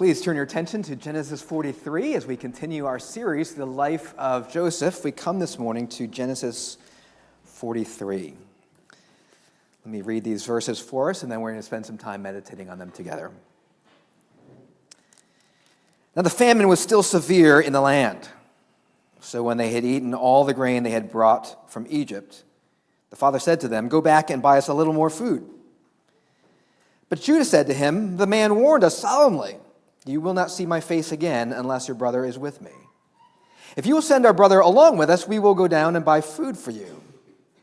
Please turn your attention to Genesis 43 as we continue our series, The Life of Joseph. We come this morning to Genesis 43. Let me read these verses for us, and then we're going to spend some time meditating on them together. Now, the famine was still severe in the land. So, when they had eaten all the grain they had brought from Egypt, the father said to them, Go back and buy us a little more food. But Judah said to him, The man warned us solemnly, You will not see my face again unless your brother is with me. If you will send our brother along with us, we will go down and buy food for you.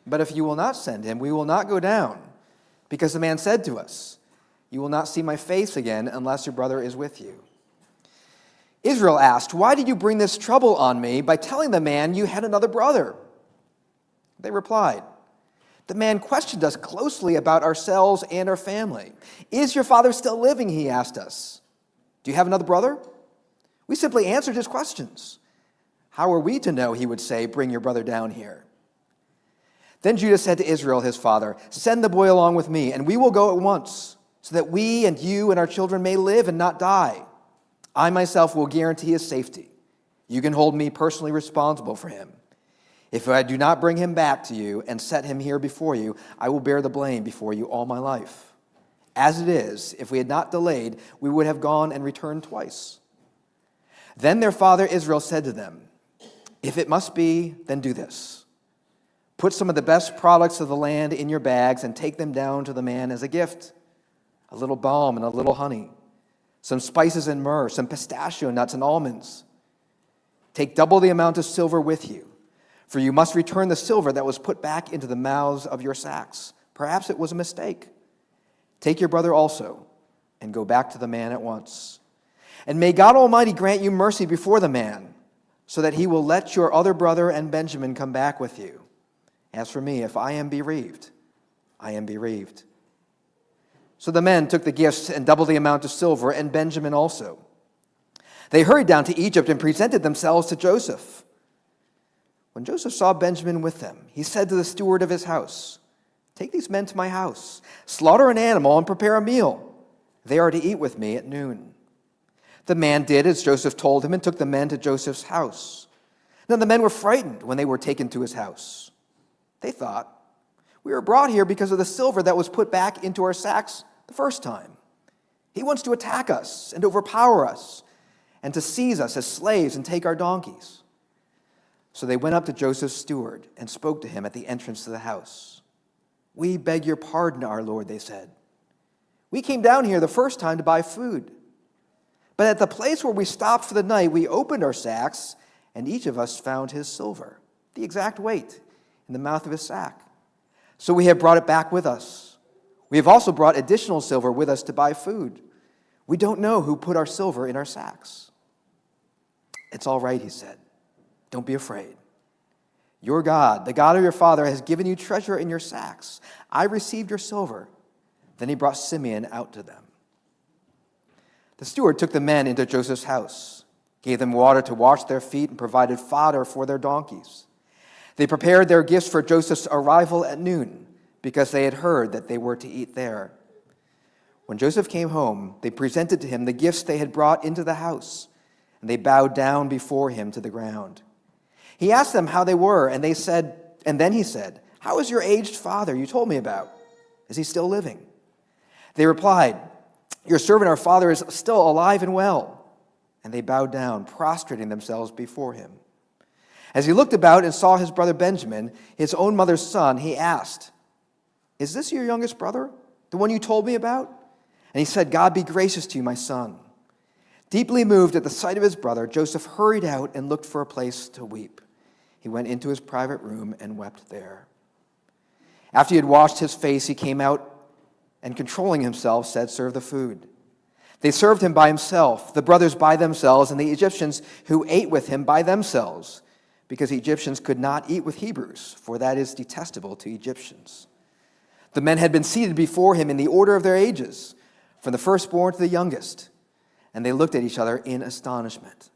But if you will not send him, we will not go down, because the man said to us, You will not see my face again unless your brother is with you. Israel asked, Why did you bring this trouble on me by telling the man you had another brother? They replied, The man questioned us closely about ourselves and our family. Is your father still living? He asked us. Do you have another brother? We simply answered his questions. How are we to know, he would say, Bring your brother down here? Then Judah said to Israel, his father, Send the boy along with me, and we will go at once, so that we and you and our children may live and not die. I myself will guarantee his safety. You can hold me personally responsible for him. If I do not bring him back to you and set him here before you, I will bear the blame before you all my life. As it is, if we had not delayed, we would have gone and returned twice. Then their father Israel said to them, If it must be, then do this. Put some of the best products of the land in your bags and take them down to the man as a gift a little balm and a little honey some spices and myrrh, some pistachio nuts and almonds. Take double the amount of silver with you, for you must return the silver that was put back into the mouths of your sacks. Perhaps it was a mistake. Take your brother also, and go back to the man at once. And may God Almighty grant you mercy before the man, so that he will let your other brother and Benjamin come back with you. As for me, if I am bereaved, I am bereaved. So the men took the gifts and double the amount of silver, and Benjamin also. They hurried down to Egypt and presented themselves to Joseph. When Joseph saw Benjamin with them, he said to the steward of his house, Take these men to my house, slaughter an animal, and prepare a meal. They are to eat with me at noon. The man did as Joseph told him and took the men to Joseph's house. Now the men were frightened when they were taken to his house. They thought, We were brought here because of the silver that was put back into our sacks the first time. He wants to attack us and overpower us and to seize us as slaves and take our donkeys. So they went up to Joseph's steward and spoke to him at the entrance to the house. We beg your pardon, our Lord, they said. We came down here the first time to buy food. But at the place where we stopped for the night, we opened our sacks, and each of us found his silver, the exact weight, in the mouth of his sack. So we have brought it back with us. We have also brought additional silver with us to buy food. We don't know who put our silver in our sacks. It's all right, he said. Don't be afraid. Your God, the God of your father, has given you treasure in your sacks. I received your silver. Then he brought Simeon out to them. The steward took the men into Joseph's house, gave them water to wash their feet, and provided fodder for their donkeys. They prepared their gifts for Joseph's arrival at noon because they had heard that they were to eat there. When Joseph came home, they presented to him the gifts they had brought into the house, and they bowed down before him to the ground. He asked them how they were, and they said, and then he said, How is your aged father you told me about? Is he still living? They replied, Your servant, our father, is still alive and well. And they bowed down, prostrating themselves before him. As he looked about and saw his brother Benjamin, his own mother's son, he asked, is this your youngest brother, the one you told me about? And he said, God be gracious to you, my son. Deeply moved at the sight of his brother, Joseph hurried out and looked for a place to weep. He went into his private room and wept there. After he had washed his face, he came out and, controlling himself, said, Serve the food. They served him by himself, the brothers by themselves, and the Egyptians who ate with him by themselves, because the Egyptians could not eat with Hebrews, for that is detestable to Egyptians. The men had been seated before him in the order of their ages, from the firstborn to the youngest, and they looked at each other in astonishment.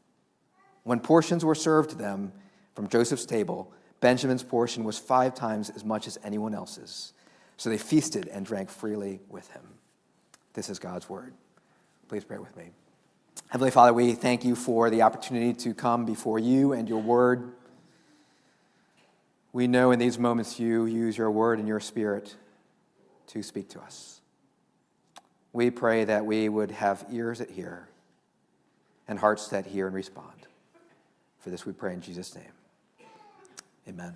When portions were served to them from Joseph's table, Benjamin's portion was five times as much as anyone else's. So they feasted and drank freely with him. This is God's word. Please pray with me. Heavenly Father, we thank you for the opportunity to come before you and your word. We know in these moments you use your word and your spirit to speak to us. We pray that we would have ears that hear and hearts that hear and respond. For this we pray in Jesus' name. Amen.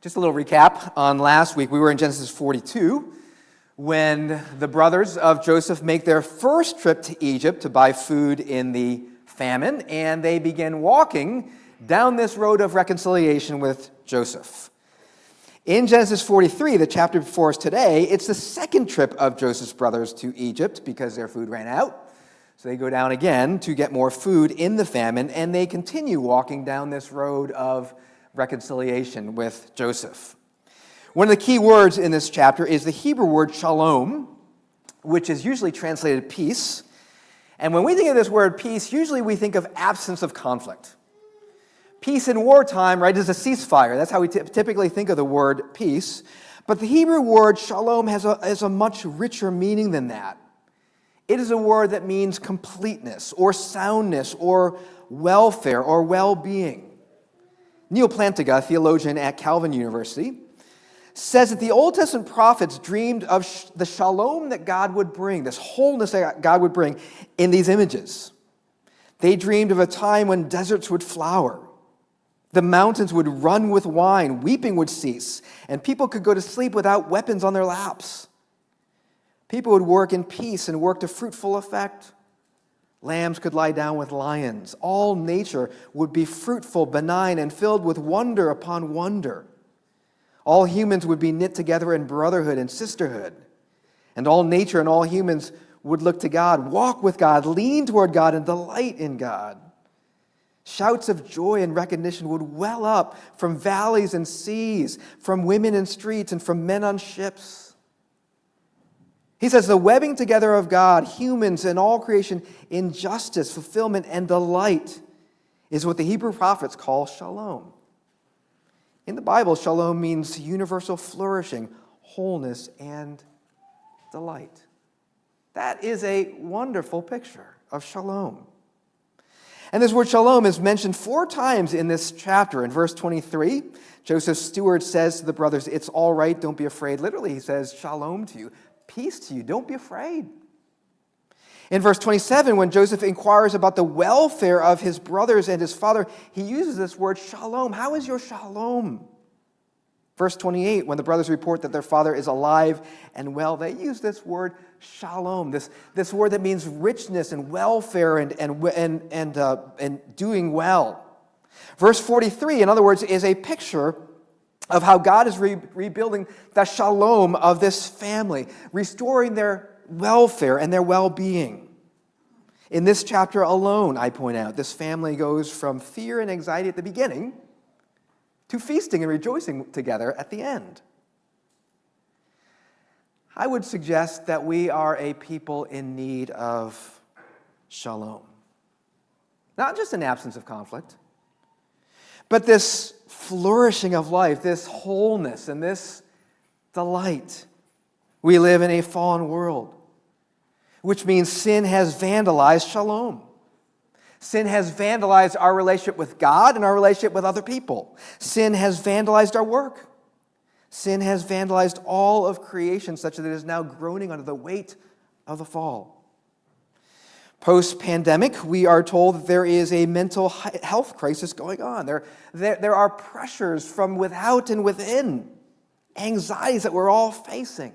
Just a little recap on last week. We were in Genesis 42 when the brothers of Joseph make their first trip to Egypt to buy food in the famine, and they begin walking down this road of reconciliation with Joseph. In Genesis 43, the chapter before us today, it's the second trip of Joseph's brothers to Egypt because their food ran out. So they go down again to get more food in the famine, and they continue walking down this road of reconciliation with Joseph. One of the key words in this chapter is the Hebrew word shalom, which is usually translated peace. And when we think of this word peace, usually we think of absence of conflict. Peace in wartime, right, is a ceasefire. That's how we t- typically think of the word peace. But the Hebrew word shalom has a, has a much richer meaning than that. It is a word that means completeness or soundness or welfare or well being. Neal Plantinga, theologian at Calvin University, says that the Old Testament prophets dreamed of the shalom that God would bring, this wholeness that God would bring in these images. They dreamed of a time when deserts would flower, the mountains would run with wine, weeping would cease, and people could go to sleep without weapons on their laps. People would work in peace and work to fruitful effect. Lambs could lie down with lions. All nature would be fruitful, benign, and filled with wonder upon wonder. All humans would be knit together in brotherhood and sisterhood. And all nature and all humans would look to God, walk with God, lean toward God, and delight in God. Shouts of joy and recognition would well up from valleys and seas, from women in streets, and from men on ships. He says, the webbing together of God, humans, and all creation in justice, fulfillment, and delight is what the Hebrew prophets call shalom. In the Bible, shalom means universal flourishing, wholeness, and delight. That is a wonderful picture of shalom. And this word shalom is mentioned four times in this chapter. In verse 23, Joseph's steward says to the brothers, It's all right, don't be afraid. Literally, he says, Shalom to you, peace to you, don't be afraid. In verse 27, when Joseph inquires about the welfare of his brothers and his father, he uses this word shalom. How is your shalom? Verse 28, when the brothers report that their father is alive and well, they use this word shalom, this, this word that means richness and welfare and, and, and, and, uh, and doing well. Verse 43, in other words, is a picture of how God is re- rebuilding the shalom of this family, restoring their welfare and their well being. In this chapter alone, I point out, this family goes from fear and anxiety at the beginning to feasting and rejoicing together at the end. I would suggest that we are a people in need of shalom. Not just an absence of conflict, but this flourishing of life, this wholeness, and this delight. We live in a fallen world which means sin has vandalized shalom. Sin has vandalized our relationship with God and our relationship with other people. Sin has vandalized our work. Sin has vandalized all of creation such that it is now groaning under the weight of the fall. Post pandemic, we are told that there is a mental health crisis going on. There, there, there are pressures from without and within, anxieties that we're all facing.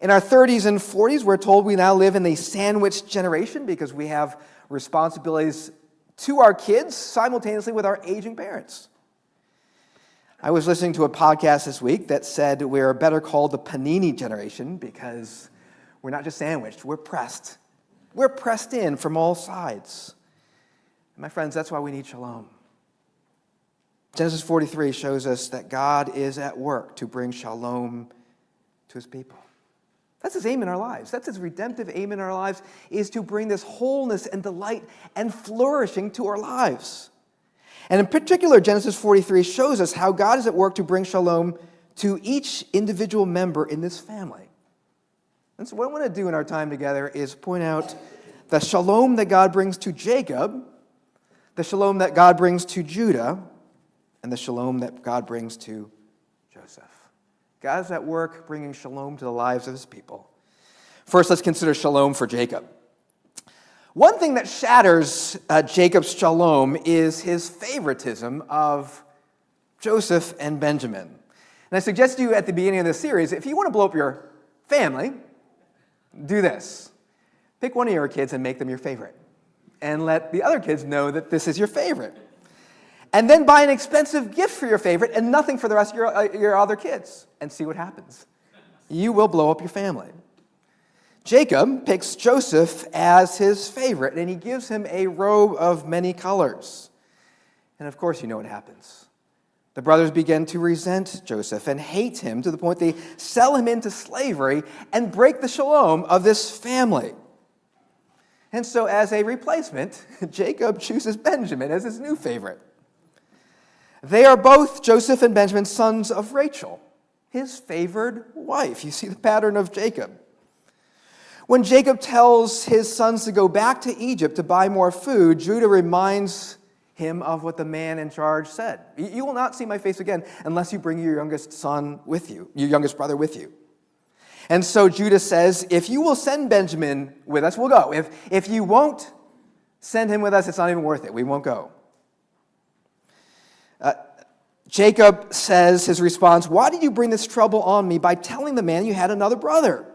In our 30s and 40s, we're told we now live in the sandwich generation because we have responsibilities to our kids simultaneously with our aging parents. I was listening to a podcast this week that said we're better called the panini generation because we're not just sandwiched, we're pressed. We're pressed in from all sides. And my friends, that's why we need shalom. Genesis 43 shows us that God is at work to bring shalom to his people. That's his aim in our lives. That's his redemptive aim in our lives is to bring this wholeness and delight and flourishing to our lives. And in particular, Genesis 43 shows us how God is at work to bring shalom to each individual member in this family. And so, what I want to do in our time together is point out the shalom that God brings to Jacob, the shalom that God brings to Judah, and the shalom that God brings to Joseph. God is at work bringing shalom to the lives of his people. First, let's consider shalom for Jacob. One thing that shatters uh, Jacob's shalom is his favoritism of Joseph and Benjamin. And I suggest to you at the beginning of this series if you want to blow up your family, do this pick one of your kids and make them your favorite. And let the other kids know that this is your favorite. And then buy an expensive gift for your favorite and nothing for the rest of your, uh, your other kids and see what happens. You will blow up your family. Jacob picks Joseph as his favorite, and he gives him a robe of many colors. And of course, you know what happens. The brothers begin to resent Joseph and hate him to the point they sell him into slavery and break the shalom of this family. And so, as a replacement, Jacob chooses Benjamin as his new favorite. They are both Joseph and Benjamin sons of Rachel, his favored wife. You see the pattern of Jacob. When Jacob tells his sons to go back to Egypt to buy more food, Judah reminds him of what the man in charge said. You will not see my face again unless you bring your youngest son with you, your youngest brother with you. And so Judah says, If you will send Benjamin with us, we'll go. If, if you won't send him with us, it's not even worth it. We won't go. Uh, Jacob says his response, Why did you bring this trouble on me by telling the man you had another brother?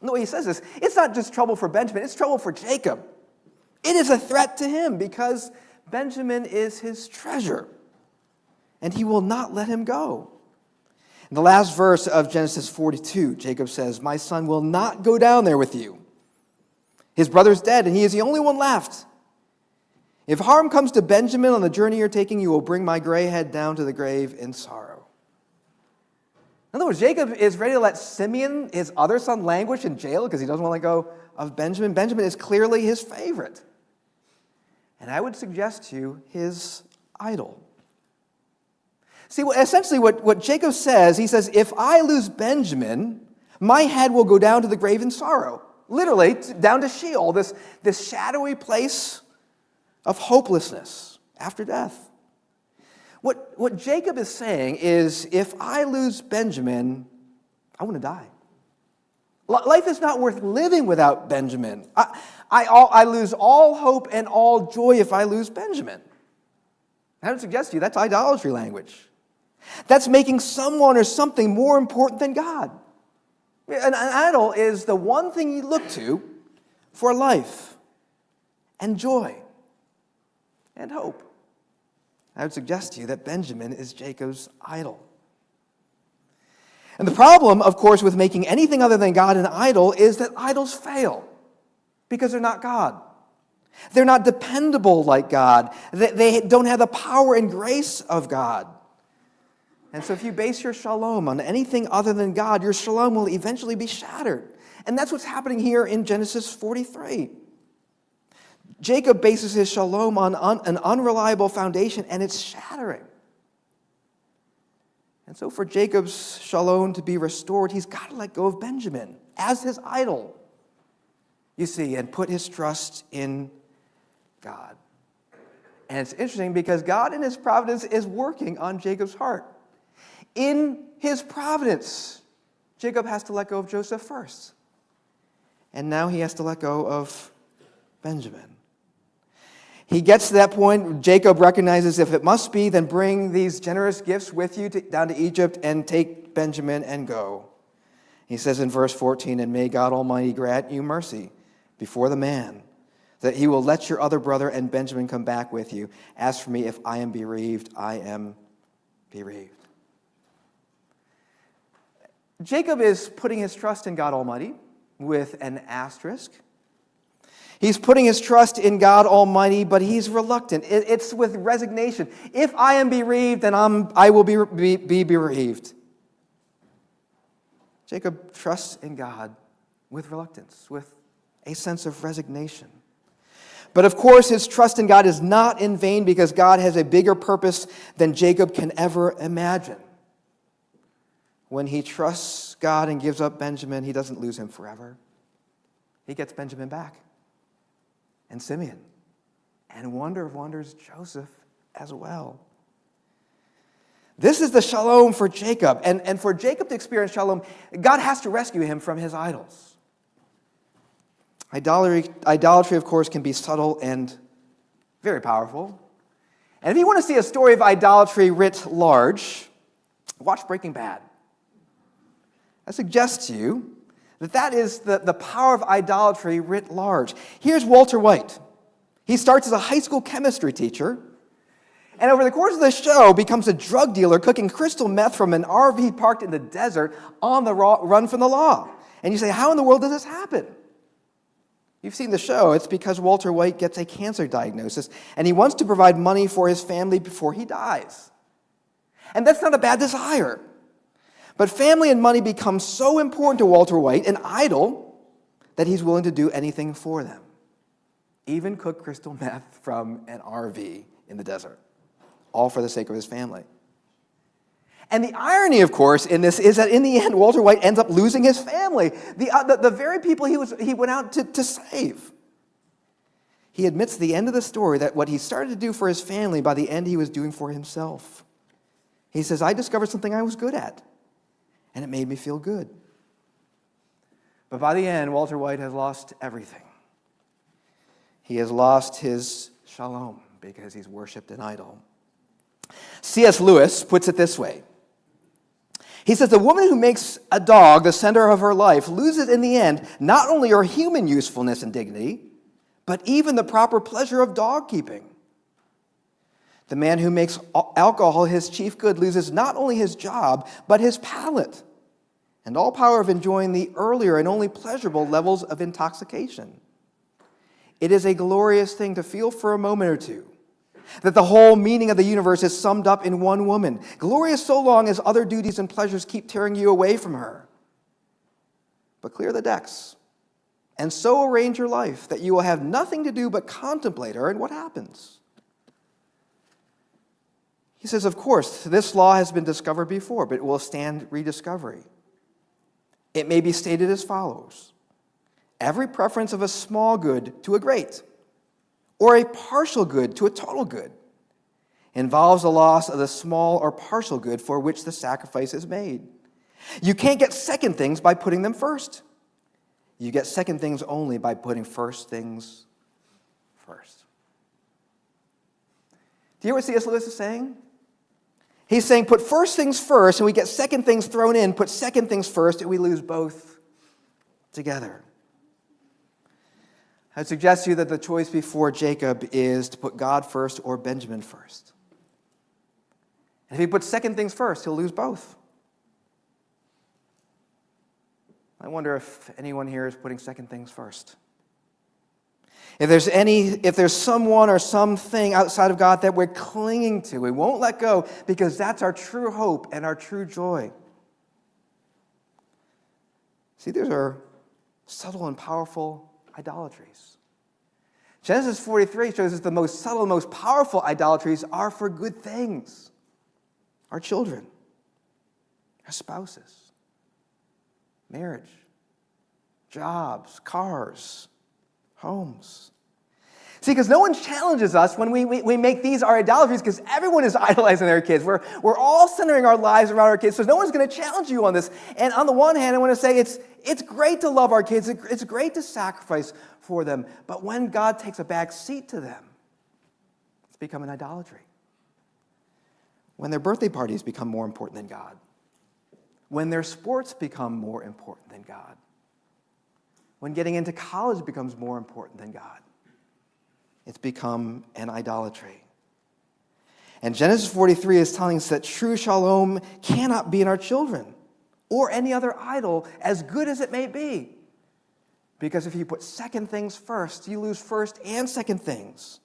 the way he says this, it's not just trouble for Benjamin, it's trouble for Jacob. It is a threat to him because Benjamin is his treasure, and he will not let him go. In the last verse of Genesis 42, Jacob says, My son will not go down there with you. His brother's dead, and he is the only one left. If harm comes to Benjamin on the journey you're taking, you will bring my gray head down to the grave in sorrow. In other words, Jacob is ready to let Simeon, his other son, languish in jail because he doesn't want to let go of Benjamin. Benjamin is clearly his favorite. And I would suggest to you his idol. See, essentially, what, what Jacob says, he says, if I lose Benjamin, my head will go down to the grave in sorrow. Literally, down to Sheol, this, this shadowy place of hopelessness after death. What, what Jacob is saying is if I lose Benjamin, I want to die. Life is not worth living without Benjamin. I, I, I lose all hope and all joy if I lose Benjamin. I would suggest to you that's idolatry language. That's making someone or something more important than God. An, an idol is the one thing you look to for life and joy and hope. I would suggest to you that Benjamin is Jacob's idol. And the problem, of course, with making anything other than God an idol is that idols fail because they're not God. They're not dependable like God. They don't have the power and grace of God. And so, if you base your shalom on anything other than God, your shalom will eventually be shattered. And that's what's happening here in Genesis 43. Jacob bases his shalom on un, an unreliable foundation and it's shattering. And so, for Jacob's shalom to be restored, he's got to let go of Benjamin as his idol, you see, and put his trust in God. And it's interesting because God, in his providence, is working on Jacob's heart. In his providence, Jacob has to let go of Joseph first. And now he has to let go of Benjamin. He gets to that point. Jacob recognizes if it must be, then bring these generous gifts with you to, down to Egypt and take Benjamin and go. He says in verse 14, And may God Almighty grant you mercy before the man, that he will let your other brother and Benjamin come back with you. As for me, if I am bereaved, I am bereaved. Jacob is putting his trust in God Almighty with an asterisk. He's putting his trust in God Almighty, but he's reluctant. It's with resignation. If I am bereaved, then I'm, I will be, be, be bereaved. Jacob trusts in God with reluctance, with a sense of resignation. But of course, his trust in God is not in vain because God has a bigger purpose than Jacob can ever imagine. when he trusts God and gives up Benjamin, he doesn't lose him forever. He gets Benjamin back, and Simeon, and wonder of wonders, Joseph as well. This is the shalom for Jacob. And, and for Jacob to experience shalom, God has to rescue him from his idols. Idolatry, idolatry, of course, can be subtle and very powerful. And if you want to see a story of idolatry writ large, watch Breaking Bad. I suggest to you that that is the, the power of idolatry writ large. Here's Walter White. He starts as a high school chemistry teacher, and over the course of the show becomes a drug dealer cooking crystal meth from an RV parked in the desert on the run from the law. And you say, how in the world does this happen? You've seen the show. It's because Walter White gets a cancer diagnosis and he wants to provide money for his family before he dies. And that's not a bad desire. But family and money become so important to Walter White, an idol, that he's willing to do anything for them, even cook crystal meth from an RV in the desert, all for the sake of his family. And the irony, of course, in this is that in the end, Walter White ends up losing his family, the, uh, the, the, very people he, was, he went out to, to save. He admits at the end of the story that what he started to do for his family, by the end, he was doing for himself. He says, I discovered something I was good at and it made me feel good. But by the end, Walter White has lost everything. He has lost his shalom because he's worshiped an idol. C.S. Lewis puts it this way He says, The woman who makes a dog the center of her life loses in the end not only her human usefulness and dignity, but even the proper pleasure of dog keeping. The man who makes alcohol his chief good loses not only his job, but his palate and all power of enjoying the earlier and only pleasurable levels of intoxication. It is a glorious thing to feel for a moment or two that the whole meaning of the universe is summed up in one woman, glorious so long as other duties and pleasures keep tearing you away from her. But clear the decks and so arrange your life that you will have nothing to do but contemplate her, and what happens? He says, Of course, this law has been discovered before, but it will stand rediscovery. It may be stated as follows Every preference of a small good to a great, or a partial good to a total good, involves the loss of the small or partial good for which the sacrifice is made. You can't get second things by putting them first. You get second things only by putting first things first. Do you hear what C.S. Lewis is saying? He's saying put first things first, and we get second things thrown in, put second things first, and we lose both together. I suggest to you that the choice before Jacob is to put God first or Benjamin first. And if he puts second things first, he'll lose both. I wonder if anyone here is putting second things first. If there's any, if there's someone or something outside of God that we're clinging to, we won't let go because that's our true hope and our true joy. See, these are subtle and powerful idolatries. Genesis 43 shows us the most subtle, most powerful idolatries are for good things our children, our spouses, marriage, jobs, cars homes. See, because no one challenges us when we, we, we make these our idolatries, because everyone is idolizing their kids. We're, we're all centering our lives around our kids, so no one's going to challenge you on this. And on the one hand, I want to say it's, it's great to love our kids, it's great to sacrifice for them. But when God takes a back seat to them, it's become an idolatry. When their birthday parties become more important than God, when their sports become more important than God, when getting into college becomes more important than God. It's become an idolatry. And Genesis 43 is telling us that true shalom cannot be in our children or any other idol, as good as it may be. Because if you put second things first, you lose first and second things.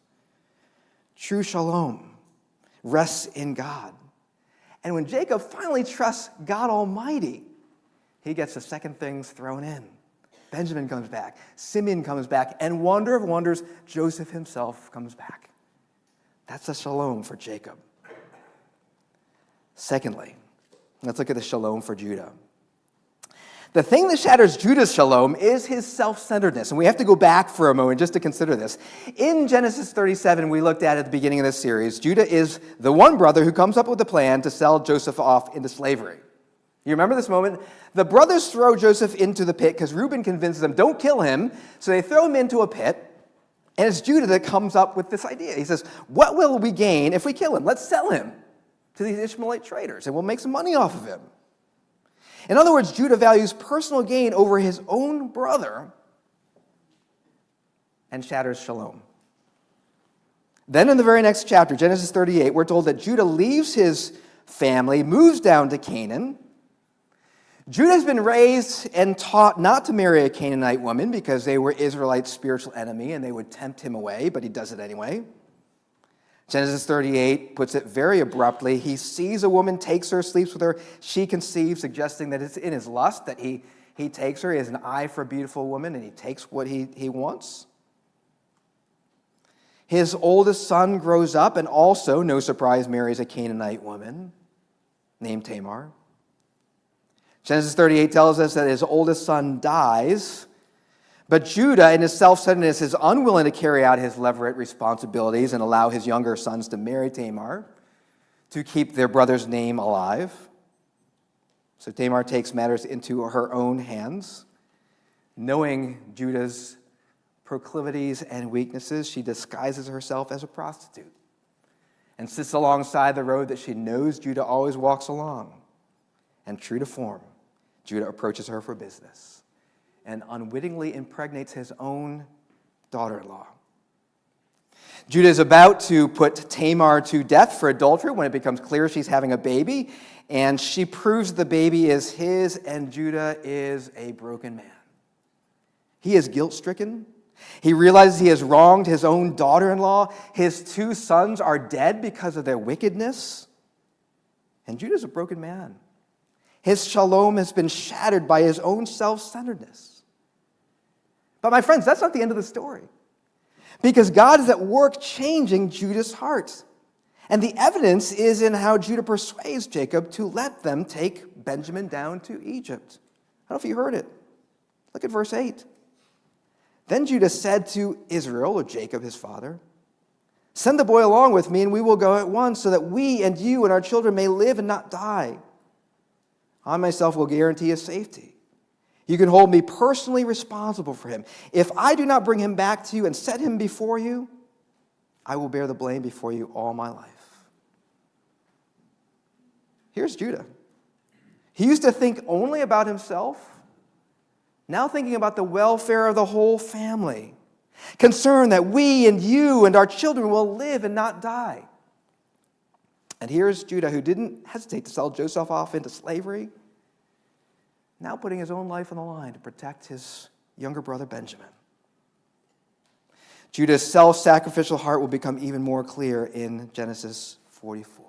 True shalom rests in God. And when Jacob finally trusts God Almighty, he gets the second things thrown in. Benjamin comes back, Simeon comes back, and wonder of wonders, Joseph himself comes back. That's a shalom for Jacob. Secondly, Let's look at the shalom for Judah. The thing that shatters Judah's shalom is his self centeredness. And we have to go back for a moment just to consider this. In Genesis 37, we looked at at the beginning of this series, Judah is the one brother who comes up with a plan to sell Joseph off into slavery. You remember this moment? The brothers throw Joseph into the pit because Reuben convinces them, don't kill him. So they throw him into a pit. And it's Judah that comes up with this idea. He says, What will we gain if we kill him? Let's sell him to these Ishmaelite traders and we'll make some money off of him. In other words, Judah values personal gain over his own brother and shatters shalom. Then in the very next chapter, Genesis 38, we're told that Judah leaves his family, moves down to Canaan. Judah has been raised and taught not to marry a Canaanite woman because they were Israelites' spiritual enemy and they would tempt him away, but he does it anyway. Genesis 38 puts it very abruptly. He sees a woman, takes her, sleeps with her. She conceives, suggesting that it's in his lust that he, he takes her. He has an eye for a beautiful woman and he takes what he, he wants. His oldest son grows up and also, no surprise, marries a Canaanite woman named Tamar. Genesis 38 tells us that his oldest son dies but Judah, in his self centeredness, is unwilling to carry out his levirate responsibilities and allow his younger sons to marry Tamar to keep their brother's name alive. So Tamar takes matters into her own hands. Knowing Judah's proclivities and weaknesses, she disguises herself as a prostitute and sits alongside the road that she knows Judah always walks along. And true to form, Judah approaches her for business and unwittingly impregnates his own daughter in law. Judah is about to put Tamar to death for adultery when it becomes clear she's having a baby, and she proves the baby is his, and Judah is a broken man. He is guilt stricken. He realizes he has wronged his own daughter in law. His two sons are dead because of their wickedness. And Judah's a broken man. His shalom has been shattered by his own self centeredness. But, my friends, that's not the end of the story. Because God is at work changing Judah's heart. And the evidence is in how Judah persuades Jacob to let them take Benjamin down to Egypt. I don't know if you heard it. Look at verse 8. Then Judah said to Israel, or Jacob his father, Send the boy along with me, and we will go at once, so that we and you and our children may live and not die. I myself will guarantee his safety. You can hold me personally responsible for him. If I do not bring him back to you and set him before you, I will bear the blame before you all my life. Here's Judah. He used to think only about himself, now thinking about the welfare of the whole family, concerned that we and you and our children will live and not die. And here's Judah, who didn't hesitate to sell Joseph off into slavery, now putting his own life on the line to protect his younger brother Benjamin. Judah's self sacrificial heart will become even more clear in Genesis 44.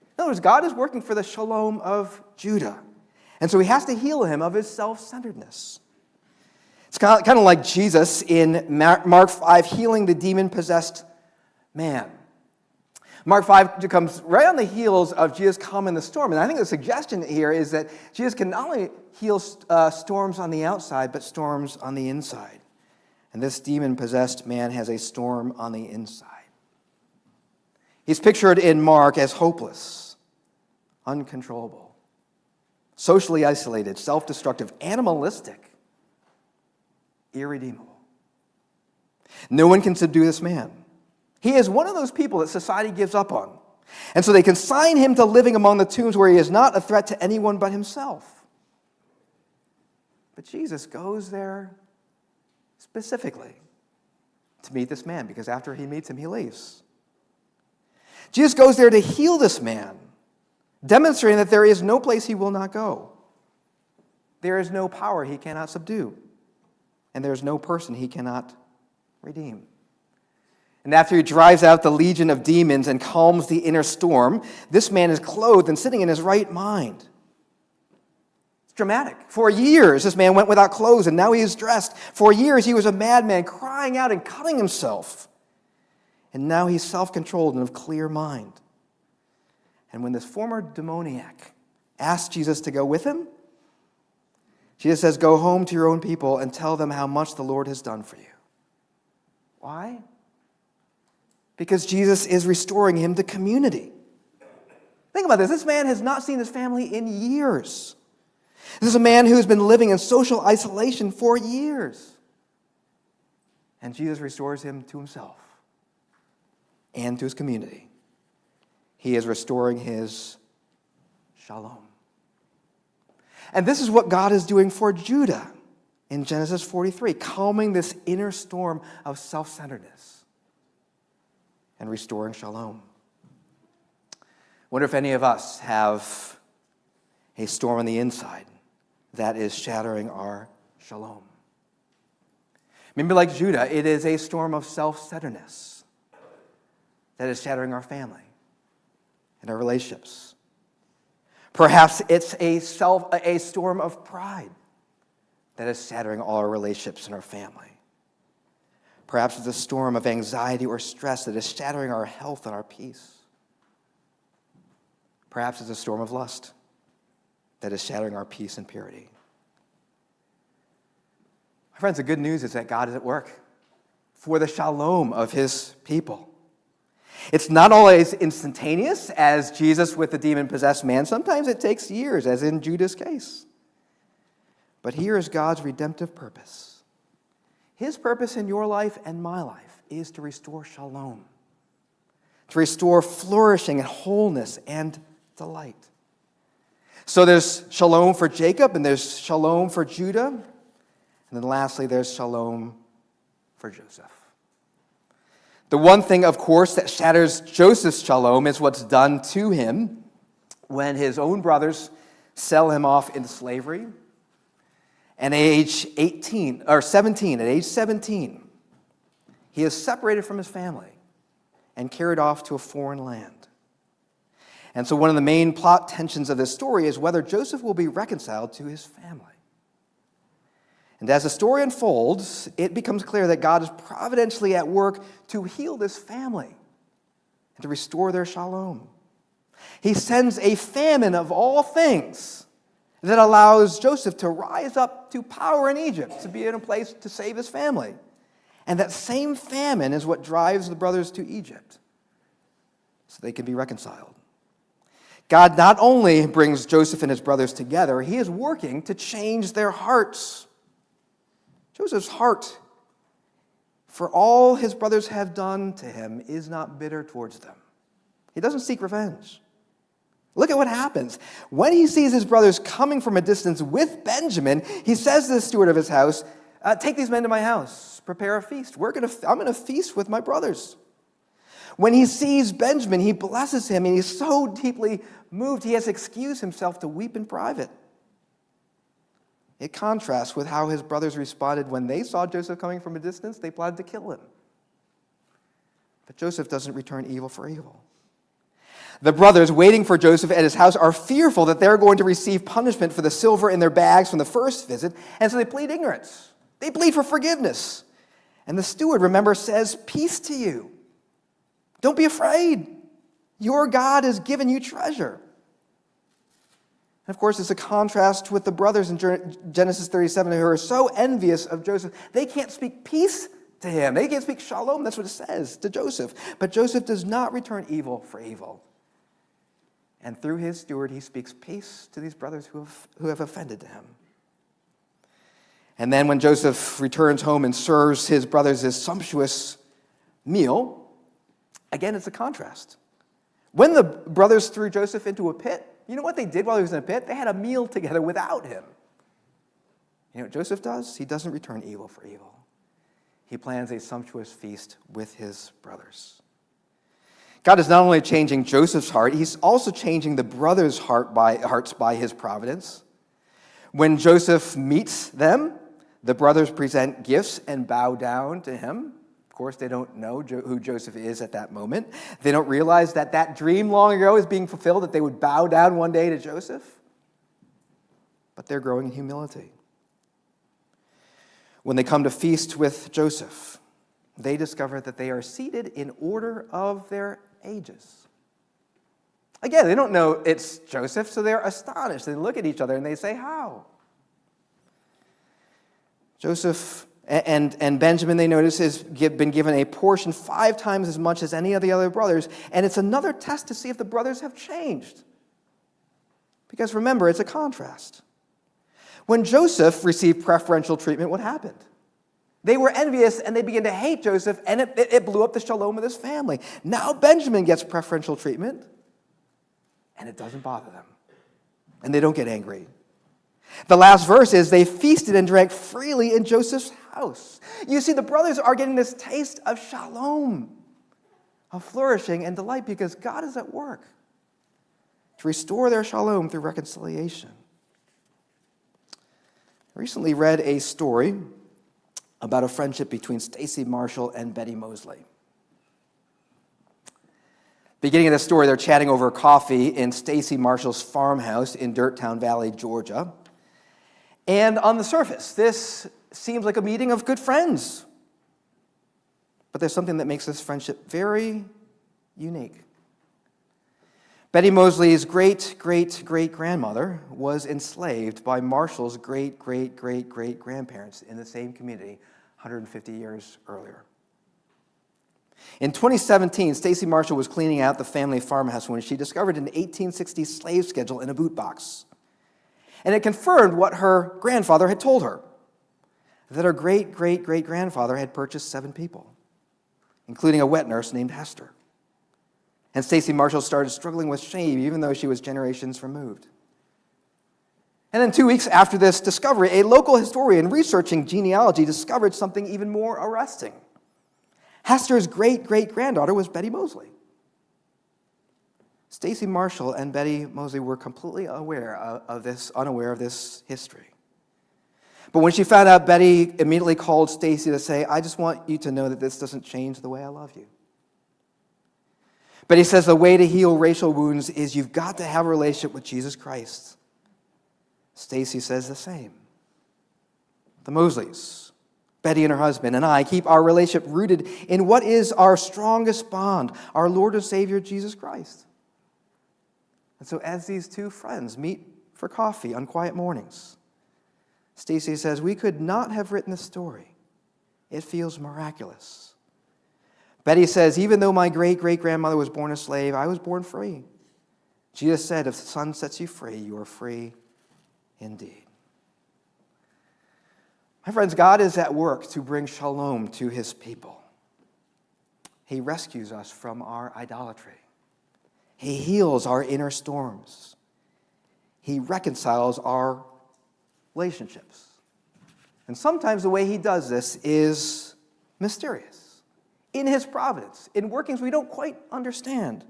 In other words, God is working for the shalom of Judah. And so he has to heal him of his self centeredness. It's kind of like Jesus in Mark 5 healing the demon possessed man. Mark 5 comes right on the heels of Jesus calming the storm. And I think the suggestion here is that Jesus can not only heal uh, storms on the outside, but storms on the inside. And this demon possessed man has a storm on the inside. He's pictured in Mark as hopeless, uncontrollable, socially isolated, self destructive, animalistic, irredeemable. No one can subdue this man. He is one of those people that society gives up on. And so they consign him to living among the tombs where he is not a threat to anyone but himself. But Jesus goes there specifically to meet this man because after he meets him, he leaves. Jesus goes there to heal this man, demonstrating that there is no place he will not go. There is no power he cannot subdue, and there is no person he cannot redeem. And after he drives out the legion of demons and calms the inner storm, this man is clothed and sitting in his right mind. It's dramatic. For years, this man went without clothes, and now he is dressed. For years, he was a madman, crying out and cutting himself. And now he's self controlled and of clear mind. And when this former demoniac asked Jesus to go with him. Jesus says, Go home to your own people and tell them how much the Lord has done for you. Why? Because Jesus is restoring him to community. Think about this. This man has not seen his family in years. This is a man who has been living in social isolation for years. And Jesus restores him to himself and to his community. He is restoring his shalom. And this is what God is doing for Judah in Genesis 43, calming this inner storm of self centeredness and restoring shalom. Wonder if any of us have a storm on the inside that is shattering our shalom. Maybe like Judah, it is a storm of self centeredness that is shattering our family and our relationships Perhaps it's a, self, a storm of pride that is shattering all our relationships and our family. Perhaps it's a storm of anxiety or stress that is shattering our health and our peace. Perhaps it's a storm of lust that is shattering our peace and purity. My friends, the good news is that God is at work for the shalom of his people. It's not always instantaneous, as Jesus with the demon possessed man. Sometimes it takes years, as in Judah's case. But here is God's redemptive purpose. His purpose in your life and my life is to restore shalom, to restore flourishing and wholeness and delight. So there's shalom for Jacob, and there's shalom for Judah. And then lastly, there's shalom for Joseph. The one thing, of course, that shatters Joseph's shalom is what's done to him when his own brothers sell him off into slavery. And at age 18, or 17, at age 17, he is separated from his family and carried off to a foreign land. And so, one of the main plot tensions of this story is whether Joseph will be reconciled to his family. And as the story unfolds, it becomes clear that God is providentially at work to heal this family and to restore their shalom. He sends a famine of all things that allows Joseph to rise up to power in Egypt, to be in a place to save his family. And that same famine is what drives the brothers to Egypt so they can be reconciled. God not only brings Joseph and his brothers together, he is working to change their hearts. Joseph's heart, for all his brothers have done to him, is not bitter towards them. He doesn't seek revenge. Look at what happens. When he sees his brothers coming from a distance with Benjamin, he says to the steward of his house, uh, Take these men to my house, prepare a feast. We're gonna, I'm going to feast with my brothers. When he sees Benjamin, he blesses him, and he's so deeply moved, he has excused himself to weep in private. It contrasts with how his brothers responded when they saw Joseph coming from a distance. They plotted to kill him. But Joseph doesn't return evil for evil. The brothers waiting for Joseph at his house are fearful that they're going to receive punishment for the silver in their bags from the first visit, and so they plead ignorance. They plead for forgiveness. And the steward, remember, says, Peace to you. Don't be afraid. Your God has given you treasure. And of course, it's a contrast with the brothers in Genesis 37 who are so envious of Joseph. They can't speak peace to him, they can't speak shalom. That's what it says to Joseph. But Joseph does not return evil for evil. And through his steward, he speaks peace to these brothers who have, who have offended him. And then when Joseph returns home and serves his brothers this sumptuous meal, again, it's a contrast. When the brothers threw Joseph into a pit, you know what they did while he was in a pit? They had a meal together without him. You know what Joseph does? He doesn't return evil for evil. He plans a sumptuous feast with his brothers. God is not only changing Joseph's heart, he's also changing the brothers' heart by, hearts by his providence. When Joseph meets them, the brothers present gifts and bow down to him. Of course, they don't know who Joseph is at that moment. They don't realize that that dream long ago is being fulfilled, that they would bow down one day to Joseph. But they're growing in humility. When they come to feast with Joseph, they discover that they are seated in order of their ages. Again, they don't know it's Joseph, so they're astonished. They look at each other and they say, How? Joseph and, and Benjamin, they notice, has been given a portion five times as much as any of the other brothers. And it's another test to see if the brothers have changed. Because remember, it's a contrast. When Joseph received preferential treatment, what happened? They were envious and they began to hate Joseph, and it, it, blew up the shalom of his family. Now Benjamin gets preferential treatment, and it doesn't bother them. And they don't get angry. The last verse is they feasted and drank freely in Joseph's house. You see, the brothers are getting this taste of shalom, of flourishing and delight, because God is at work to restore their shalom through reconciliation. I recently read a story about a friendship between Stacy Marshall and Betty Mosley. Beginning of the story, they're chatting over coffee in Stacy Marshall's farmhouse in Dirttown Valley, Georgia. And on the surface, this seems like a meeting of good friends. But there's something that makes this friendship very unique. Betty Mosley's great great great grandmother was enslaved by Marshall's great great great great grandparents in the same community 150 years earlier. In 2017, Stacy Marshall was cleaning out the family farmhouse when she discovered an 1860 slave schedule in a boot box. And it confirmed what her grandfather had told her that her great great great grandfather had purchased seven people, including a wet nurse named Hester. And Stacy Marshall started struggling with shame, even though she was generations removed. And then, two weeks after this discovery, a local historian researching genealogy discovered something even more arresting. Hester's great great granddaughter was Betty Mosley. Stacy Marshall and Betty Mosley were completely aware of this, unaware of this history. But when she found out, Betty immediately called Stacy to say, I just want you to know that this doesn't change the way I love you. But he says the way to heal racial wounds is you've got to have a relationship with Jesus Christ. Stacy says the same. The Mosleys, Betty and her husband, and I keep our relationship rooted in what is our strongest bond, our Lord and Savior Jesus Christ. And so, as these two friends meet for coffee on quiet mornings, Stacy says, We could not have written the story. It feels miraculous. Betty says, Even though my great great grandmother was born a slave, I was born free. Jesus said, If the Son sets you free, you are free indeed. My friends, God is at work to bring shalom to his people. He rescues us from our idolatry, he heals our inner storms, he reconciles our relationships. And sometimes the way he does this is mysterious in his providence, in workings we don't quite understand.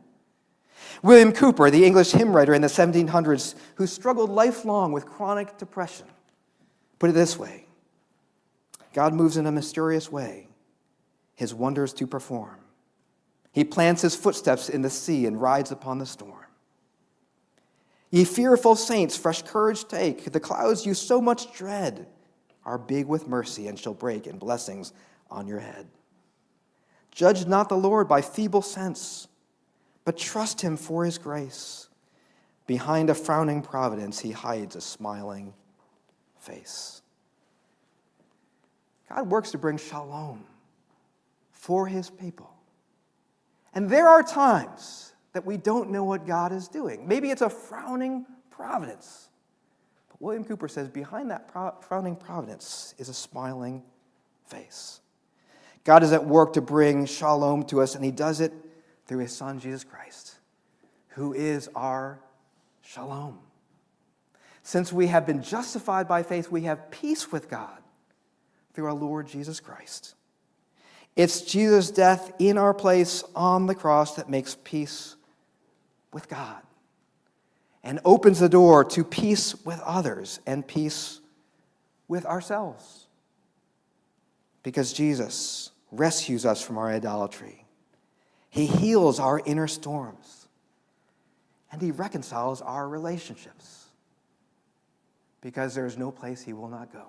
William Cowper, the English hymn writer in the 1700s, who struggled lifelong with chronic depression, put it this way God moves in a mysterious way, his wonders to perform. He plants his footsteps in the sea and rides upon the storm. Ye fearful saints, fresh courage take. The clouds you so much dread are big with mercy and shall break in blessings on your head. Judge not the Lord by feeble sense, but trust him for his grace. Behind a frowning providence, he hides a smiling face. God works to bring shalom for his people. And there are times that we don't know what God is doing. Maybe it's a frowning providence. But William Cowper says behind that frowning providence is a smiling face. God is at work to bring shalom to us, and He does it through His Son, Jesus Christ, who is our shalom. Since we have been justified by faith, we have peace with God through our Lord Jesus Christ. It's Jesus' death in our place on the cross that makes peace with God and opens the door to peace with others and peace with ourselves. Because Jesus rescues us from our idolatry. He heals our inner storms. And He reconciles our relationships. Because there is no place He will not go.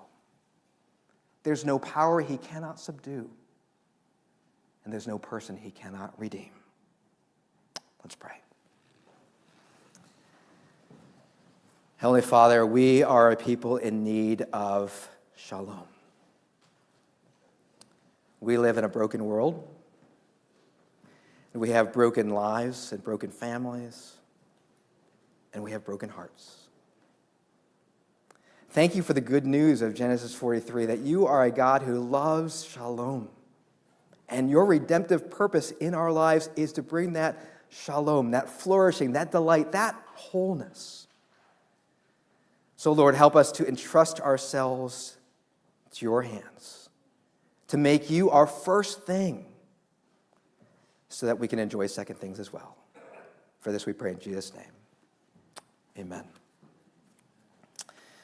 There's no power He cannot subdue. And there's no person He cannot redeem. Let's pray. Heavenly Father, we are a people in need of shalom. We live in a broken world. We have broken lives and broken families, and we have broken hearts. Thank you for the good news of Genesis 43 that you are a God who loves shalom. And your redemptive purpose in our lives is to bring that shalom, that flourishing, that delight, that wholeness. So, Lord, help us to entrust ourselves to your hands, to make you our first thing, so that we can enjoy second things as well. For this we pray in Jesus' name. Amen.